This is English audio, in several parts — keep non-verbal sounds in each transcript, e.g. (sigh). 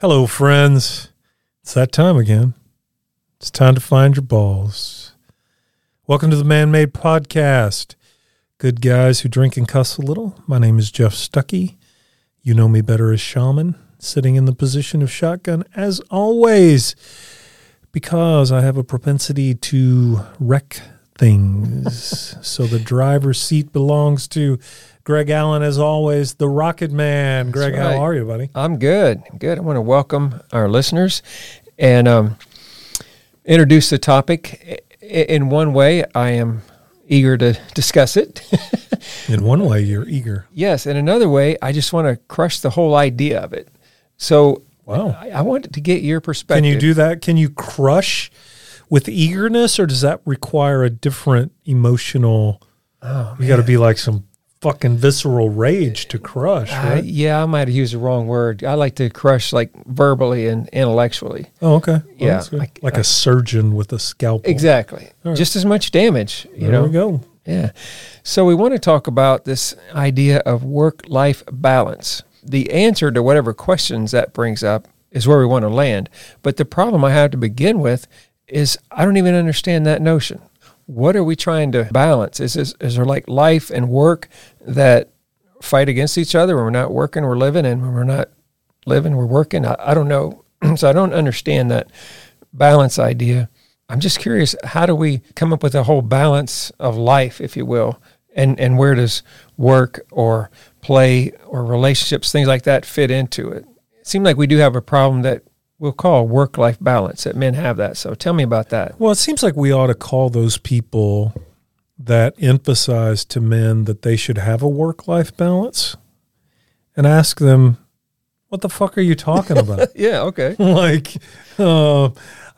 Hello, friends. It's that time again. It's time to find your balls. Welcome to the Man Made Podcast. Good guys who drink and cuss a little. My name is Jeff Stuckey. You know me better as Shaman, sitting in the position of shotgun as always, because I have a propensity to wreck things. (laughs) so the driver's seat belongs to Greg Allen, as always, the Rocket Man. Greg, right. how are you, buddy? I'm good. I'm good. I want to welcome our listeners and um, introduce the topic. In one way, I am eager to discuss it. (laughs) In one way, you're eager. yes. In another way, I just want to crush the whole idea of it. So Wow. I, I wanted to get your perspective. Can you do that? Can you crush with eagerness, or does that require a different emotional? Oh, You got to be like some fucking visceral rage to crush, right? yeah, I might have used the wrong word. I like to crush like verbally and intellectually. oh, okay. Well, Yeah, good. I- like I- a surgeon with a scalpel. Exactly. Right. Just as much damage, you There know. we go. Yeah. So we want to talk about this idea of work life balance. The answer to whatever questions that brings up is where we want to land. But the problem I have to begin with is I don't even understand that notion. What are we trying to balance? Is this, is there like life and work that fight against each other? When we're not working, we're living, and when we're not living, we're working. I, I don't know. (clears throat) so I don't understand that balance idea. I'm just curious, how do we come up with a whole balance of life, if you will? And and where does work or play or relationships, things like that fit into it? It seems like we do have a problem that we'll call work life balance, that men have that. So tell me about that. Well, it seems like we ought to call those people that emphasize to men that they should have a work life balance and ask them, what the fuck are you talking (laughs) about? Yeah, okay. (laughs) like, uh,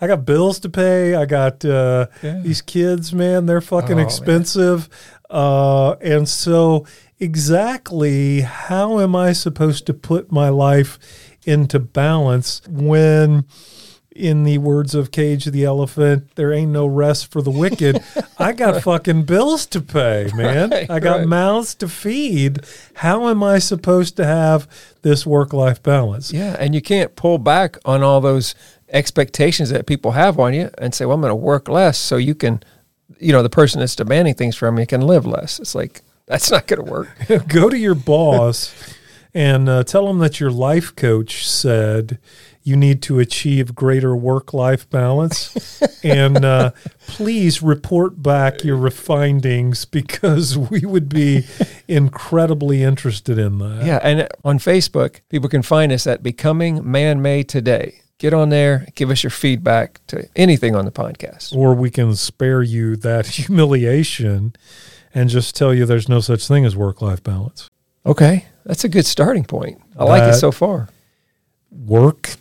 I got bills to pay. I got uh, Yeah. these kids, man. They're fucking Oh, expensive. Uh, and so, exactly how am I supposed to put my life into balance when, in the words of Cage the Elephant, there ain't no rest for the wicked? (laughs) I got fucking bills to pay, (laughs) man. Right, I got right. mouths to feed. How am I supposed to have this work life balance? Yeah, and you can't pull back on all those expectations that people have on you and say, "Well, I'm going to work less so you can, you know, the person that's demanding things from you can live less." It's like that's not going to work. (laughs) go to your boss and uh, tell them that your life coach said you need to achieve greater work life balance. (laughs) and uh, please report back your findings because (laughs) we would be incredibly interested in that. Yeah, and on Facebook, people can find us at Becoming Man Made Today. Get on there, give us your feedback to anything on the podcast. Or we can spare you that (laughs) humiliation and just tell you there's no such thing as work life balance. Okay, that's a good starting point. I like it so far. work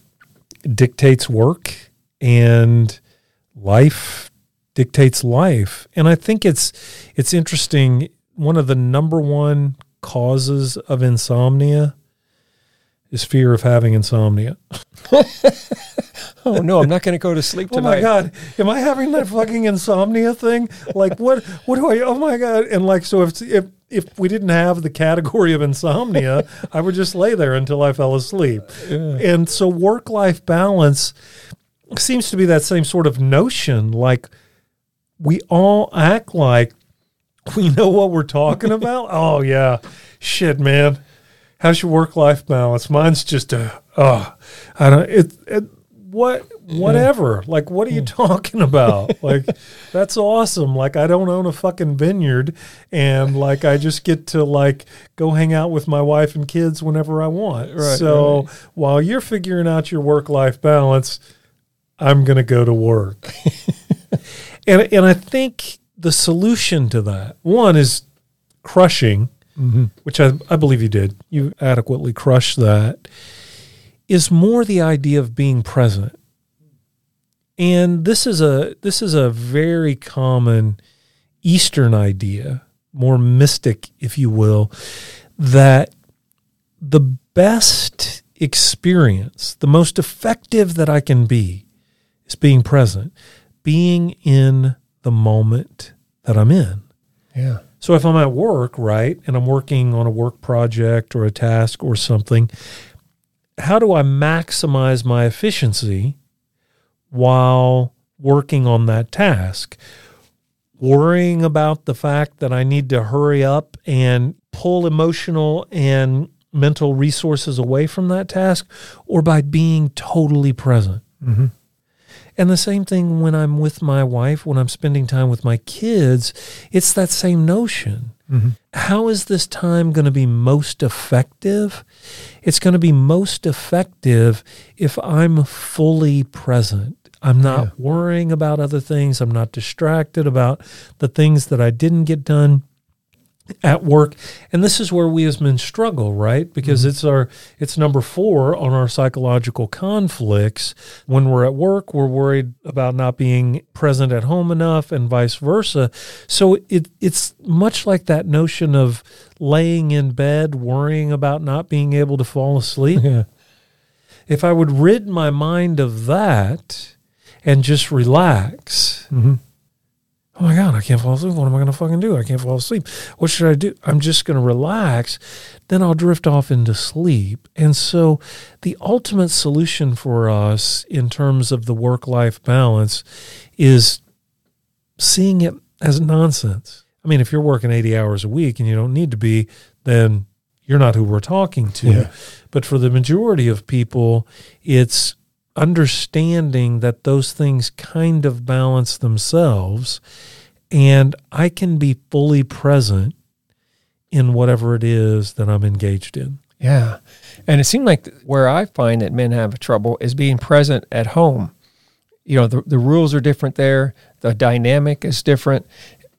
dictates work and life dictates life and i think it's it's interesting one of the number one causes of insomnia is fear of having insomnia (laughs) Oh no, I'm not going to go to sleep tonight. (laughs) oh my god am i having that fucking insomnia thing like what what do i oh my god and like so if if if we didn't have the category of insomnia i would just lay there until i fell asleep. And so work life balance seems to be that same sort of notion like we all act like we know what we're talking about. (laughs) Oh yeah. Shit man. How's your work life balance? Mine's just a oh i don't it, it what mm-hmm. whatever. Like what are you mm. (laughs) talking about? Like that's awesome. Like i don't own a fucking vineyard and like i just get to like go hang out with my wife and kids whenever i want. Right, so while you're figuring out your work life balance i'm going to go to work. (laughs) And and i think the solution to that one is crushing mm-hmm. which I, I believe you did. You adequately crushed that is more the idea of being present. And this is a this is a very common Eastern idea, more mystic, if you will, that the best experience, the most effective that I can be, is being present, being in the moment that I'm in. Yeah. So if I'm at work, right, and I'm working on a work project or a task or something, how do I maximize my efficiency while working on that task? Worrying about the fact that I need to hurry up and pull emotional and mental resources away from that task, or by being totally present. Mm-hmm. And the same thing when I'm with my wife, when I'm spending time with my kids, it's that same notion. Mm-hmm. How is this time going to be most effective? It's going to be most effective if I'm fully present. I'm not Yeah. worrying about other things. I'm not distracted about the things that I didn't get done at work. And this is where we as men struggle right? Because it's our it's number 4 on our psychological conflicts. When we're at work we're worried about not being present at home enough and vice versa. So it it's much like that notion of laying in bed worrying about not being able to fall asleep. (laughs) Yeah. if i would rid my mind of that and just relax Mm-hmm. Oh my god i can't fall asleep. What am i going to fucking do? I can't fall asleep. What should i do? I'm just going to relax then i'll drift off into sleep. And so the ultimate solution for us in terms of the work life balance is seeing it as nonsense. I mean if you're working 80 hours a week and you don't need to be then you're not who we're talking to. Yeah. but for the majority of people it's understanding that those things kind of balance themselves and I can be fully present in whatever it is that I'm engaged in. Yeah. And it seemed like where I find that men have trouble is being present at home. You know, the, the rules are different there, the dynamic is different,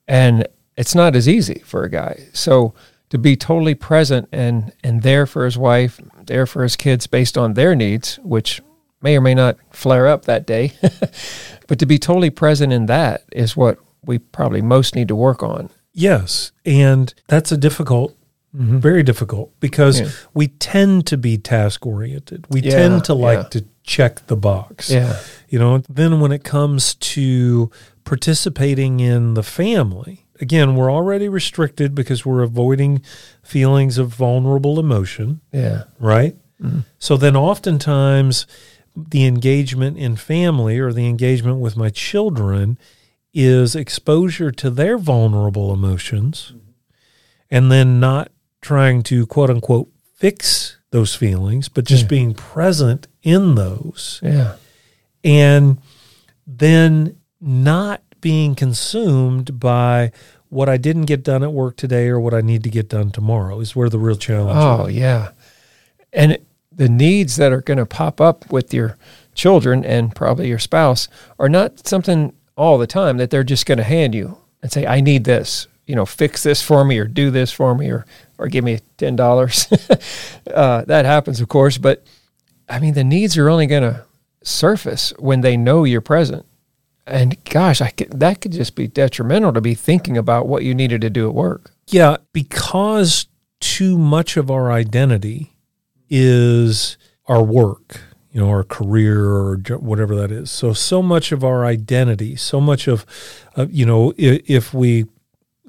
and it's not as easy for a guy. So to be totally present and, and there for his wife, there for his kids based on their needs, which may or may not flare up that day, (laughs) but to be totally present in that is what we probably most need to work on. Yes, and that's a difficult mm-hmm. very difficult because Yeah. we tend to be task oriented. We Yeah, tend to like yeah. to check the box. Yeah. You know, then when it comes to participating in the family, again, we're already restricted because we're avoiding feelings of vulnerable emotion, Yeah. right? Mm-hmm. So then oftentimes the engagement in family or the engagement with my children is exposure to their vulnerable emotions mm-hmm. and then not trying to quote unquote fix those feelings, but just Yeah. being present in those Yeah. and then not being consumed by what I didn't get done at work today or what I need to get done tomorrow is where the real challenge is. Oh, is. yeah. And it- the needs that are going to pop up with your children and probably your spouse are not something all the time that they're just going to hand you and say, I need this, you know, fix this for me or do this for me or, or give me $10. (laughs) uh, that happens, of course. But I mean, the needs are only going to surface when they know you're present. And gosh, I could, that could just be detrimental to be thinking about what you needed to do at work. Yeah, because too much of our identity is our work, you know, our career or whatever that is. So, so much of our identity, so much of, uh, you know, if, if we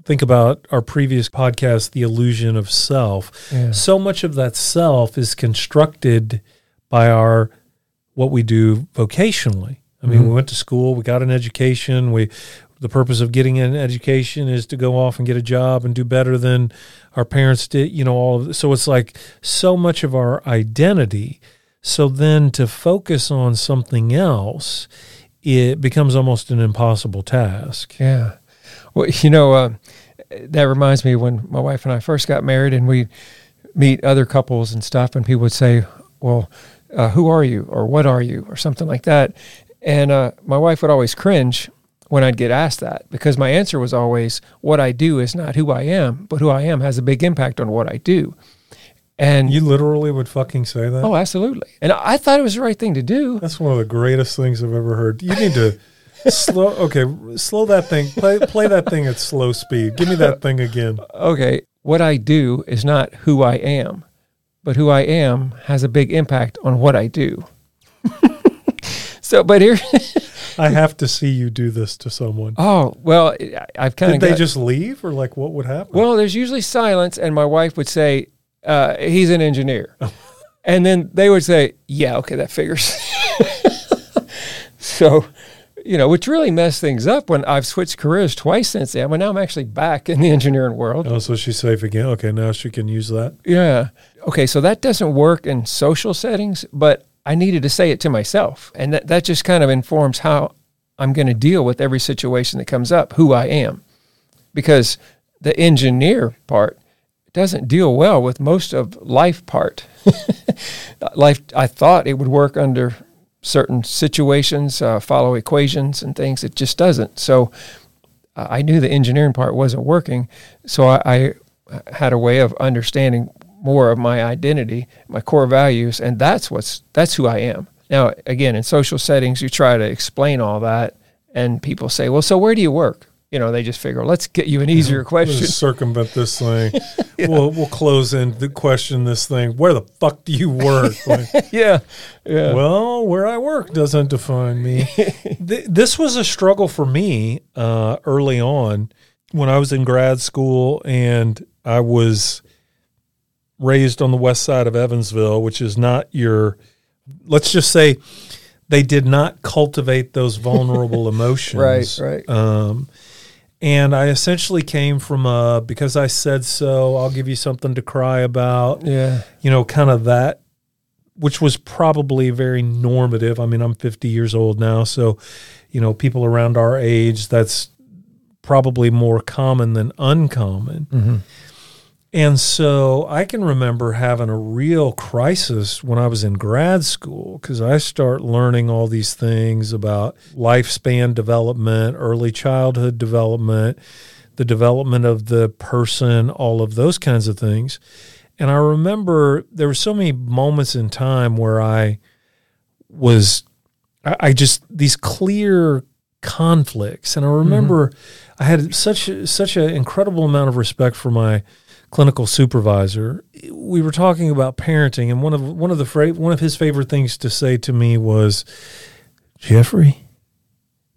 think about our previous podcast, The Illusion of Self, Yeah. so much of that self is constructed by our what we do vocationally. I mean, Mhm. we went to school, we got an education, we the purpose of getting an education is to go off and get a job and do better than our parents did, you know, all of so it's like so much of our identity. So then to focus on something else, it becomes almost an impossible task. Yeah. Well, you know, uh, that reminds me when my wife and I first got married and we meet other couples and stuff, and people would say, Well, uh, who are you? Or what are you? Or something like that. And uh, my wife would always cringe when I'd get asked that because my answer was always, What I do is not who I am, but who I am has a big impact on what I do. And You literally would fucking say that? oh, absolutely. And I thought it was the right thing to do. That's one of the greatest things I've ever heard. You need to (laughs) slow. Okay, slow that thing. Play play that thing at slow speed. Give me that thing again. okay, what I do is not who I am, but who I am has a big impact on what I do. (laughs) so, but here, (laughs) I have to see you do this to someone. oh well, I've kind of. Did of they just leave, or like what would happen? well, there's usually silence, and my wife would say, uh, "He's an engineer," (laughs) And then they would say, "Yeah, okay, that figures." (laughs) so, you know, which really messed things up when I've switched careers twice since then. But now I'm actually back in the engineering world. Oh, so she's safe again. Okay, now she can use that. Yeah. Okay, so that doesn't work in social settings, but I needed to say it to myself. And that, that just kind of informs how I'm going to deal with every situation that comes up, who I am. Because the engineer part doesn't deal well with most of life part. (laughs) life, I thought it would work under certain situations, uh, follow equations and things. It just doesn't. So uh, I knew the engineering part wasn't working. So I, I had a way of understanding more of my identity, my core values, and that's what's that's who I am. Now, again, in social settings, you try to explain all that, and people say, "Well, so where do you work?" You know, they just figure, "Let's get you an easier (laughs) question." Let's circumvent this thing. (laughs) We'll we'll close in the question this thing. Where the fuck do you work? (laughs) Like, yeah, yeah. well, where I work doesn't define me. Th- this was a struggle for me uh, early on when I was in grad school and I was raised on the west side of Evansville, which is not your, let's just say, they did not cultivate those vulnerable (laughs) emotions. Right, right. Um, and I essentially came from a because I said so, I'll give you something to cry about yeah, you know, kind of that, which was probably very normative. I mean, I'm 50 years old now, so, you know, people around our age, that's probably more common than uncommon. Mm-hmm. And so I can remember having a real crisis when I was in grad school because I start learning all these things about lifespan development, early childhood development, the development of the person, all of those kinds of things. And I remember there were so many moments in time where I was, I, just, these clear conflicts. And I mm-hmm. remember I had such, such an incredible amount of respect for my clinical supervisor. We were talking about parenting, and one of one of the fra- one of his favorite things to say to me was, "Jeffrey,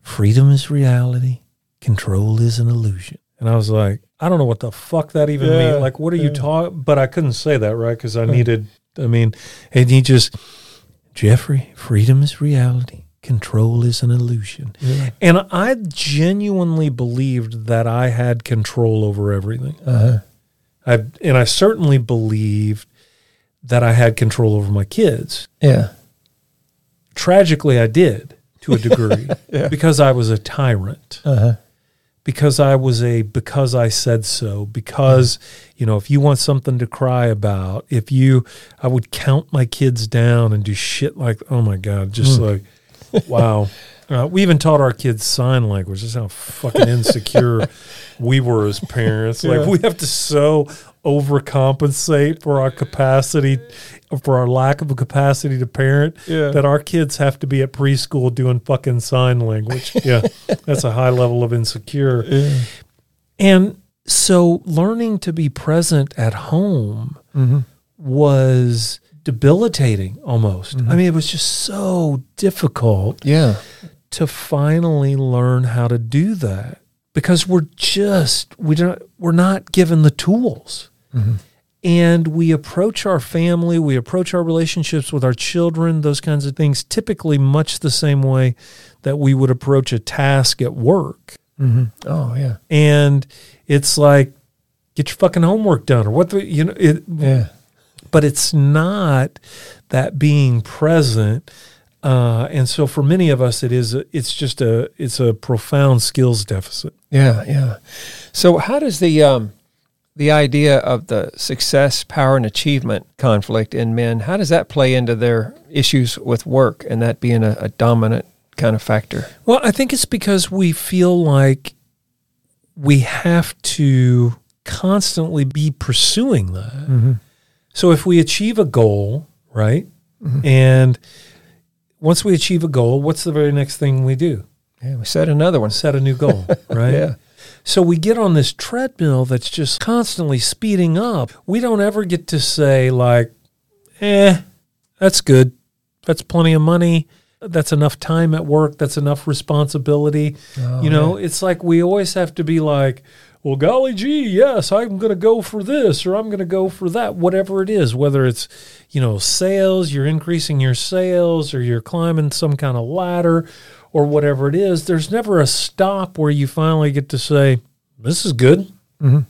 freedom is reality, control is an illusion." And I was like, I don't know what the fuck that even Yeah, means. Like, what are you yeah. talking? But I couldn't say that right because I needed. I mean, and he just, Jeffrey, freedom is reality, control is an illusion. yeah. And I genuinely believed that I had control over everything. Uh-huh. I and I certainly believed that I had control over my kids. yeah, Tragically, I did to a degree (laughs) Yeah. because I was a tyrant. uh-huh. Because I was a because I said so. Because you know, if you want something to cry about, if you, I would count my kids down and do shit like, oh my god, just like, wow. (laughs) Uh, we even taught our kids sign language. That's how fucking insecure (laughs) we were as parents. Like Yeah. we have to so overcompensate for our capacity, for our lack of a capacity to parent, Yeah. that our kids have to be at preschool doing fucking sign language. (laughs) Yeah, that's a high level of insecure. Yeah. And so learning to be present at home Mm-hmm. was debilitating almost. Mm-hmm. I mean, it was just so difficult Yeah. To finally learn how to do that because we're just we don't we're not given the tools. Mm-hmm. And we approach our family, we approach our relationships with our children, those kinds of things, typically much the same way that we would approach a task at work. Mm-hmm. Oh yeah. And it's like, get your fucking homework done or what the, you know, it, Yeah. but it's not that being present. Uh, and so for many of us, it is, a, it's just a, it's a profound skills deficit. Yeah, yeah. So how does the um the idea of the success, power, and achievement conflict in men, how does that play into their issues with work and that being a, a dominant kind of factor? Well, I think it's because we feel like we have to constantly be pursuing that. Mm-hmm. So if we achieve a goal, right? And once we achieve a goal, what's the very next thing we do? Yeah, we set another one. Set a new goal, (laughs) right? Yeah. So we get on this treadmill that's just constantly speeding up. We don't ever get to say, like, eh, that's good. That's plenty of money. That's enough time at work. That's enough responsibility. Oh, you know, it's like we always have to be like, well, golly gee, yes, I'm going to go for this or I'm going to go for that, whatever it is, whether it's, you know, sales, you're increasing your sales or you're climbing some kind of ladder or whatever it is, there's never a stop where you finally get to say, this is good. Mhm.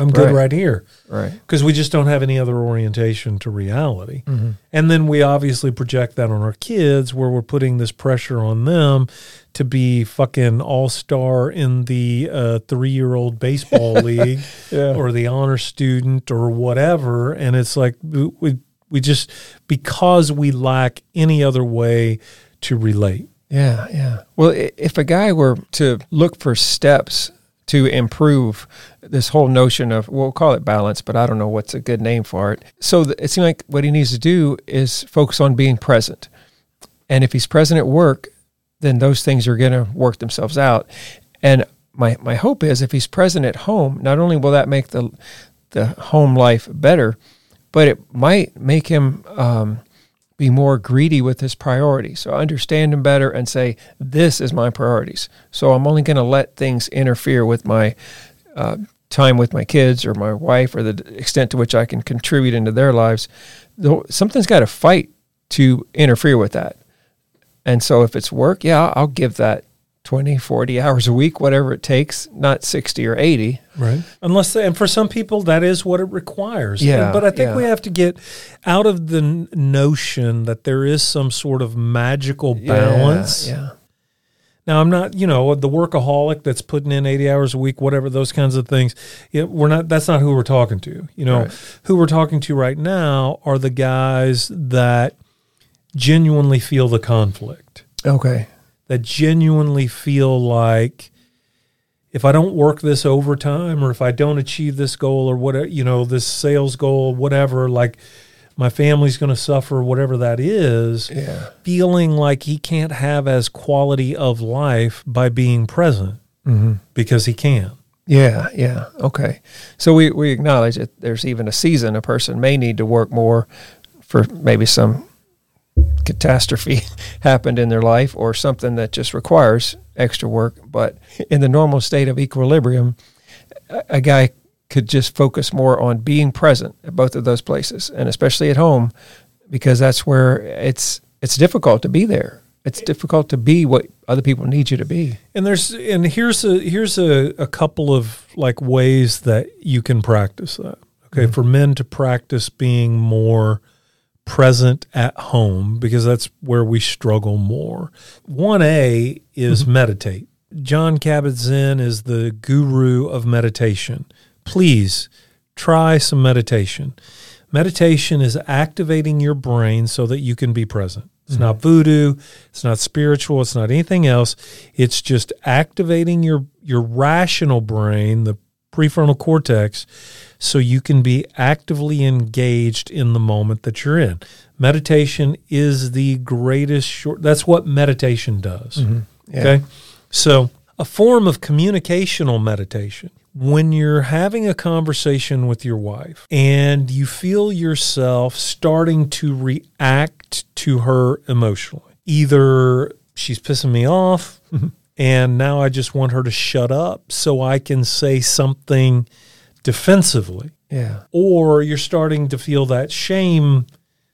I'm good Right. right here Right. because we just don't have any other orientation to reality. Mm-hmm. And then we obviously project that on our kids where we're putting this pressure on them to be fucking all star in the uh, three year old baseball (laughs) league Yeah. or the honor student or whatever. And it's like we, we, we just, because we lack any other way to relate. Yeah, yeah. Well, if a guy were to look for steps to improve this whole notion of, we'll call it balance, but I don't know what's a good name for it. So it seems like what he needs to do is focus on being present. And if he's present at work, then those things are going to work themselves out. And my, my hope is if he's present at home, not only will that make the, the home life better, but it might make him um, be more greedy with his priorities. So understand him better and say, this is my priorities. So I'm only going to let things interfere with my uh, time with my kids or my wife or the extent to which I can contribute into their lives. Something's got to fight to interfere with that. And so if it's work, yeah, I'll- I'll give that 20, 40 hours a week, whatever it takes, not 60 or 80. Right. Unless, and for some people, that is what it requires. Yeah, But I think yeah. we have to get out of the n- notion that there is some sort of magical balance. Yeah. Now, I'm not, you know, the workaholic that's putting in 80 hours a week, whatever, those kinds of things. You know, we're not, that's not who we're talking to. You know, Right. who we're talking to right now are the guys that genuinely feel the conflict, Okay. that genuinely feel like, if I don't work this overtime or if I don't achieve this goal or whatever, you know, this sales goal, whatever, like my family's going to suffer, whatever that is, Yeah. feeling like he can't have as quality of life by being present Mm-hmm. because he can. Yeah, yeah. Okay. So we, we acknowledge that there's even a season a person may need to work more for maybe some catastrophe (laughs) happened in their life or something that just requires extra work. But in the normal state of equilibrium, a, guy could just focus more on being present at both of those places and especially at home because that's where it's it's difficult to be there. It's difficult to be what other people need you to be. And there's and here's a here's a, a couple of like ways that you can practice that. Okay, mm-hmm. for men to practice being more present at home because that's where we struggle more. 1A is mm-hmm. meditate. Jon Kabat-Zinn is the guru of meditation. Please try some meditation. Meditation is activating your brain so that you can be present. It's mm-hmm. not voodoo, it's not spiritual, it's not anything else. It's just activating your your rational brain, the prefrontal cortex, so you can be actively engaged in the moment that you're in. Meditation is the greatest short that's what meditation does. Mm-hmm. Yeah. Okay. So, a form of communicational meditation. When you're having a conversation with your wife and you feel yourself starting to react to her emotionally, either she's pissing me off mm-hmm. And now I just want her to shut up so I can say something defensively, Yeah. or you're starting to feel that shame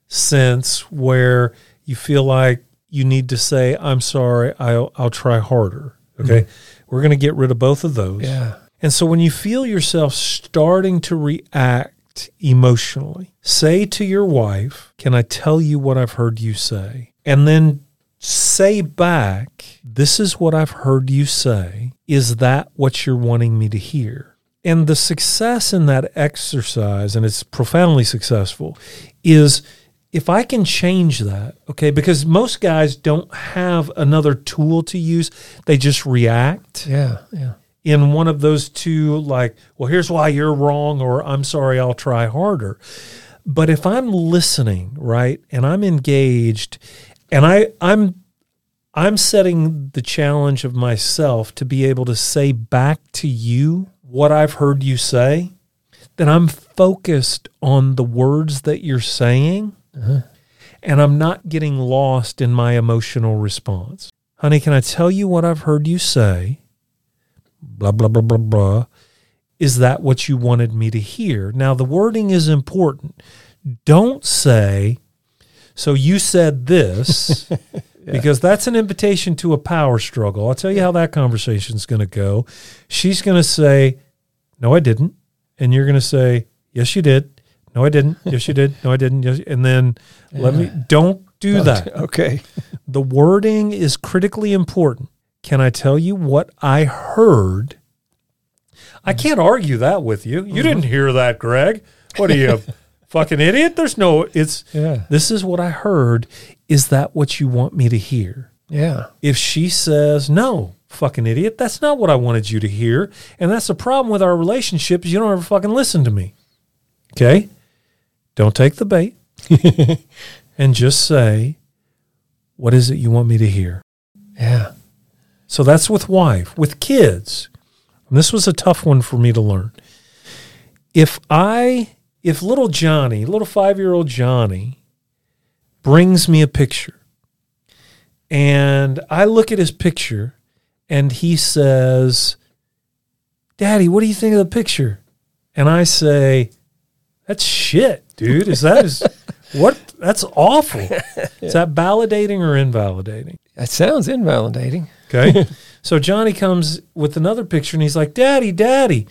sense where you feel like you need to say, I'm sorry, I'll, I'll try harder. Okay. Mm-hmm. We're going to get rid of both of those. Yeah. And so when you feel yourself starting to react emotionally, say to your wife, Can I tell you what I've heard you say? And then say back, This is what I've heard you say. Is that what you're wanting me to hear? And the success in that exercise, and it's profoundly successful, is if I can change that, okay, because most guys don't have another tool to use, they just react Yeah. Yeah. in one of those two, like, well, here's why you're wrong, or I'm sorry, I'll try harder. But if I'm listening, right, and I'm engaged, and I, I'm, I'm setting the challenge of myself to be able to say back to you what I've heard you say, then I'm focused on the words that you're saying, uh-huh. and I'm not getting lost in my emotional response. Honey, can I tell you what I've heard you say? blah blah blah blah blah Is that what you wanted me to hear? Now, the wording is important. Don't say, so you said this, (laughs) because that's an invitation to a power struggle. I'll tell you how that conversation's going to go. She's going to say, no, I didn't. And you're going to say, yes, you did. No, I didn't. (laughs) Yes, you did. No, I didn't. Yes. And then let me, don't do that. Okay. The wording is critically important. Can I tell you what I heard? I mm. can't argue that with you. You mm-hmm. didn't hear that, Greg. What are you, (laughs) fucking idiot? There's no, it's, Yeah. this is what I heard. Is that what you want me to hear? Yeah. If she says, no, fucking idiot, that's not what I wanted you to hear. And that's the problem with our relationship is you don't ever fucking listen to me. Okay? Don't take the bait (laughs) and just say, what is it you want me to hear? Yeah. So that's with wife. With kids, and this was a tough one for me to learn. If I, if little Johnny, little five year old Johnny, brings me a picture and I look at his picture and he says, Daddy, what do you think of the picture? And I say, That's shit, dude. Is that is (laughs) what? That's awful. Is that validating or invalidating? That sounds invalidating. Okay. (laughs) so Johnny comes with another picture and he's like, Daddy, Daddy,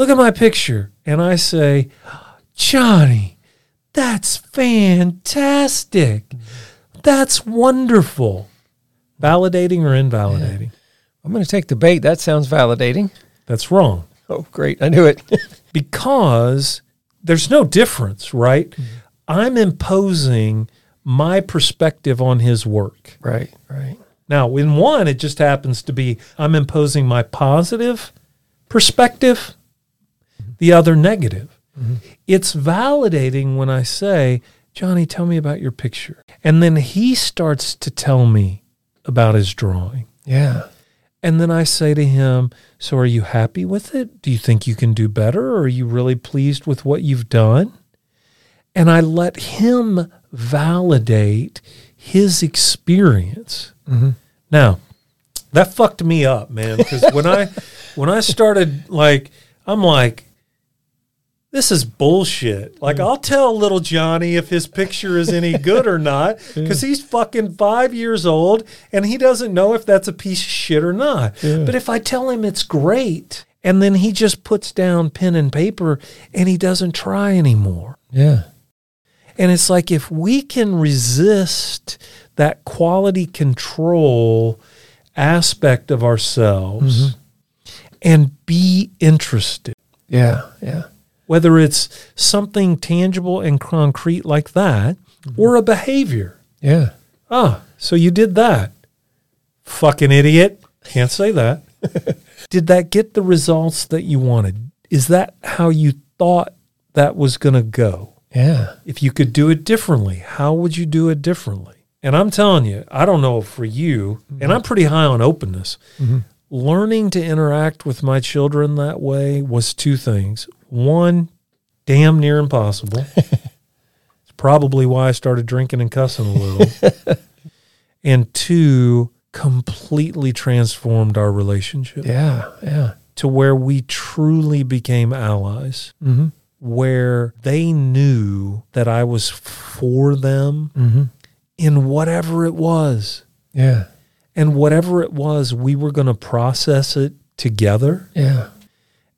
look at my picture. And I say, Johnny, that's fantastic. That's wonderful. Validating or invalidating? I'm going to take the bait. That sounds validating. That's wrong Oh, great. I knew it. (laughs) because there's no difference, right? Mm-hmm. I'm imposing my perspective on his work. right. Right. Now, in one, it just happens to be I'm imposing my positive perspective, the other negative. It's validating when I say, Johnny, tell me about your picture. And then he starts to tell me about his drawing. Yeah. And then I say to him, So are you happy with it? Do you think you can do better? Or are you really pleased with what you've done? And I let him validate his experience. Mhm. Now, that fucked me up, man. Because when I (laughs) when I started like, I'm like, this is bullshit. Like, mm. I'll tell little Johnny if his picture is any good or not, (laughs) because he's fucking five years old and he doesn't know if that's a piece of shit or not. But if I tell him it's great, and then he just puts down pen and paper and he doesn't try anymore. Yeah. And it's like if we can resist that quality control aspect of ourselves mm-hmm. and be interested, Yeah. Yeah. Whether it's something tangible and concrete like that mm-hmm. or a behavior. Yeah. Ah, so you did that. Fucking idiot. Can't say that. (laughs) did that get the results that you wanted? Is that how you thought that was going to go? Yeah. if you could do it differently, how would you do it differently? And I'm telling you, I don't know for you, and mm-hmm. I'm pretty high on openness. Mm-hmm. Learning to interact with my children that way was two things. One, damn near impossible. (laughs) it's probably why I started drinking and cussing a little. (laughs) and two, completely transformed our relationship Yeah. Yeah. to where we truly became allies Mm-hmm. where they knew that I was for them Mm-hmm. in whatever it was. Yeah. And whatever it was, we were going to process it together Yeah.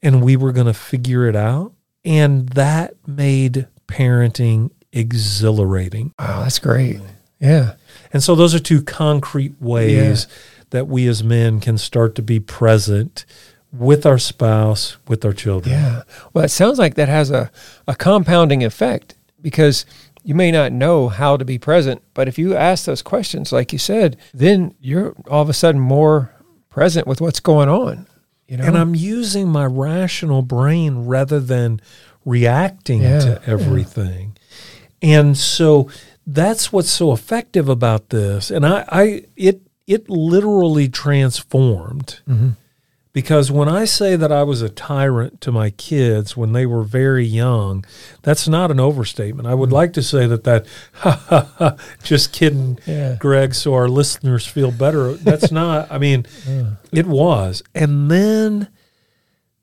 and we were going to figure it out. And that made parenting exhilarating. Wow. That's great. Yeah. And so those are two concrete ways that we as men can start to be present with our spouse, with our children. Yeah. Well, it sounds like that has a, a compounding effect because you may not know how to be present, but if you ask those questions, like you said, then you're all of a sudden more present with what's going on. You know? and I'm using my rational brain rather than reacting Yeah, to everything. And so that's what's so effective about this. And I, I it it literally transformed Mhm. Because when I say that I was a tyrant to my kids when they were very young, that's not an overstatement. I would Mm-hmm. like to say that that ha ha ha just kidding Yeah. Greg so our listeners feel better. That's not I mean it was. And then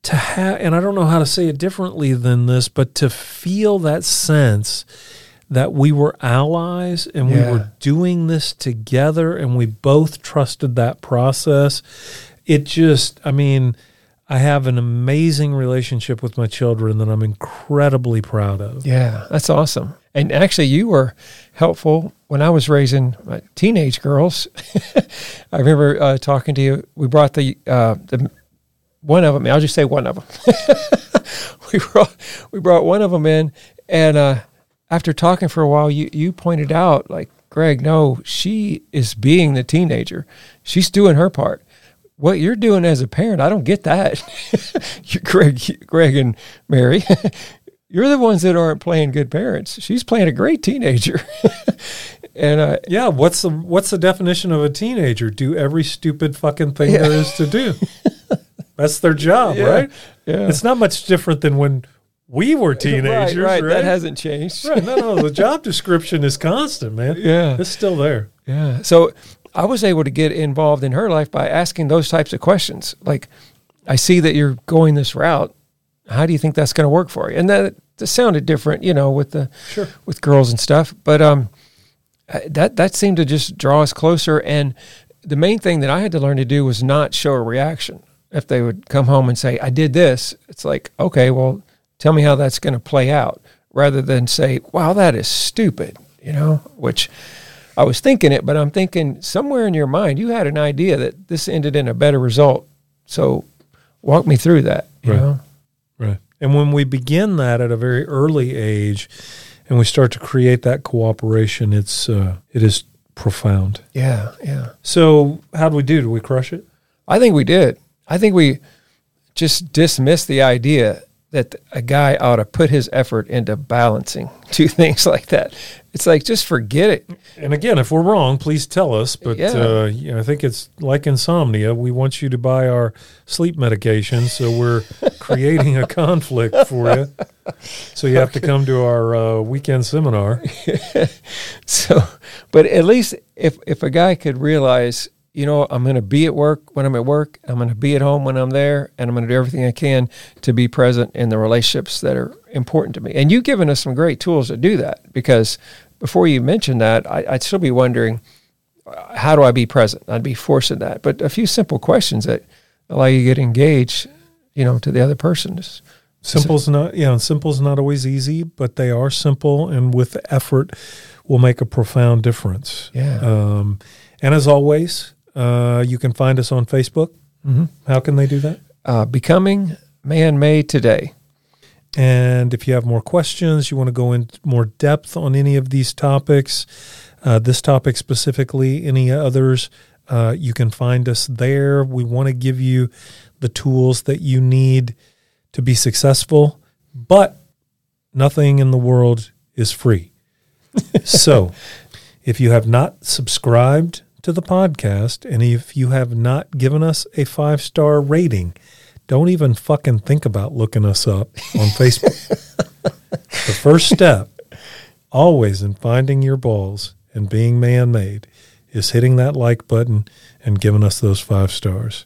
to have, and I don't know how to say it differently than this, but to feel that sense that we were allies and we were doing this together and we both trusted that process. It just, I mean, I have an amazing relationship with my children that I'm incredibly proud of. Yeah, that's awesome. And actually, you were helpful when I was raising my teenage girls. (laughs) I remember uh, talking to you. We brought the uh, the one of them. I'll just say one of them. (laughs) we brought we brought one of them in, and uh, after talking for a while, you you pointed out like, Greg, no, she is being the teenager. She's doing her part. What you're doing as a parent, I don't get that. (laughs) Greg, Greg, and Mary, (laughs) you're the ones that aren't playing good parents. She's playing a great teenager. (laughs) and uh, Yeah, what's the what's the definition of a teenager? Do every stupid fucking thing there is to do. That's their job, Yeah, right? yeah. It's not much different than when we were teenagers, right, right? right, that hasn't changed. Right, no, no, the job description is constant, man. Yeah. It's still there. Yeah. So I was able to get involved in her life by asking those types of questions. Like, I see that you're going this route. How do you think that's going to work for you? And that, that sounded different, you know, with the Sure. with girls and stuff. But um, that that seemed to just draw us closer. And the main thing that I had to learn to do was not show a reaction. If they would come home and say, "I did this," it's like, okay, well, tell me how that's going to play out, rather than say, "Wow, that is stupid," you know, which. I was thinking it, but I'm thinking somewhere in your mind you had an idea that this ended in a better result. So walk me through that. You Right. know? Right. And when we begin that at a very early age and we start to create that cooperation, it's uh, it is profound. Yeah, yeah. So how do we do? Do we crush it? I think we did. I think we just dismissed the idea that a guy ought to put his effort into balancing (laughs) two things like that. It's like just forget it. And again, if we're wrong, please tell us. But Yeah. uh, you know, I think it's like insomnia. We want you to buy our sleep medication, so we're (laughs) creating a conflict for you. So you have to come to our uh, weekend seminar. (laughs) So, but at least if if a guy could realize, you know, I'm going to be at work when I'm at work, I'm going to be at home when I'm there, and I'm going to do everything I can to be present in the relationships that are important to me. And you've given us some great tools to do that because before you mentioned that, I, I'd still be wondering, uh, how do I be present? I'd be forcing that. But a few simple questions that allow you to get engaged, you know, to the other person. Is, Simple's not, yeah, simple's not always easy, but they are simple, and with effort, will make a profound difference. yeah. Um, and as always, uh, you can find us on Facebook. hmm How can they do that? uh, becoming man made today. And if you have more questions, you want to go in more depth on any of these topics, uh, this topic specifically, any others, uh, you can find us there. We want to give you the tools that you need to be successful, but nothing in the world is free. (laughs) so if you have not subscribed to the podcast and if you have not given us a five star rating, don't even fucking think about looking us up on (laughs) Facebook. the first step, always in finding your balls and being man made, is hitting that like button and giving us those five stars.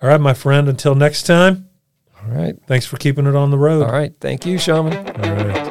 All right, my friend, until next time, All right. thanks for keeping it on the road. All right. Thank you, Shaman. All right.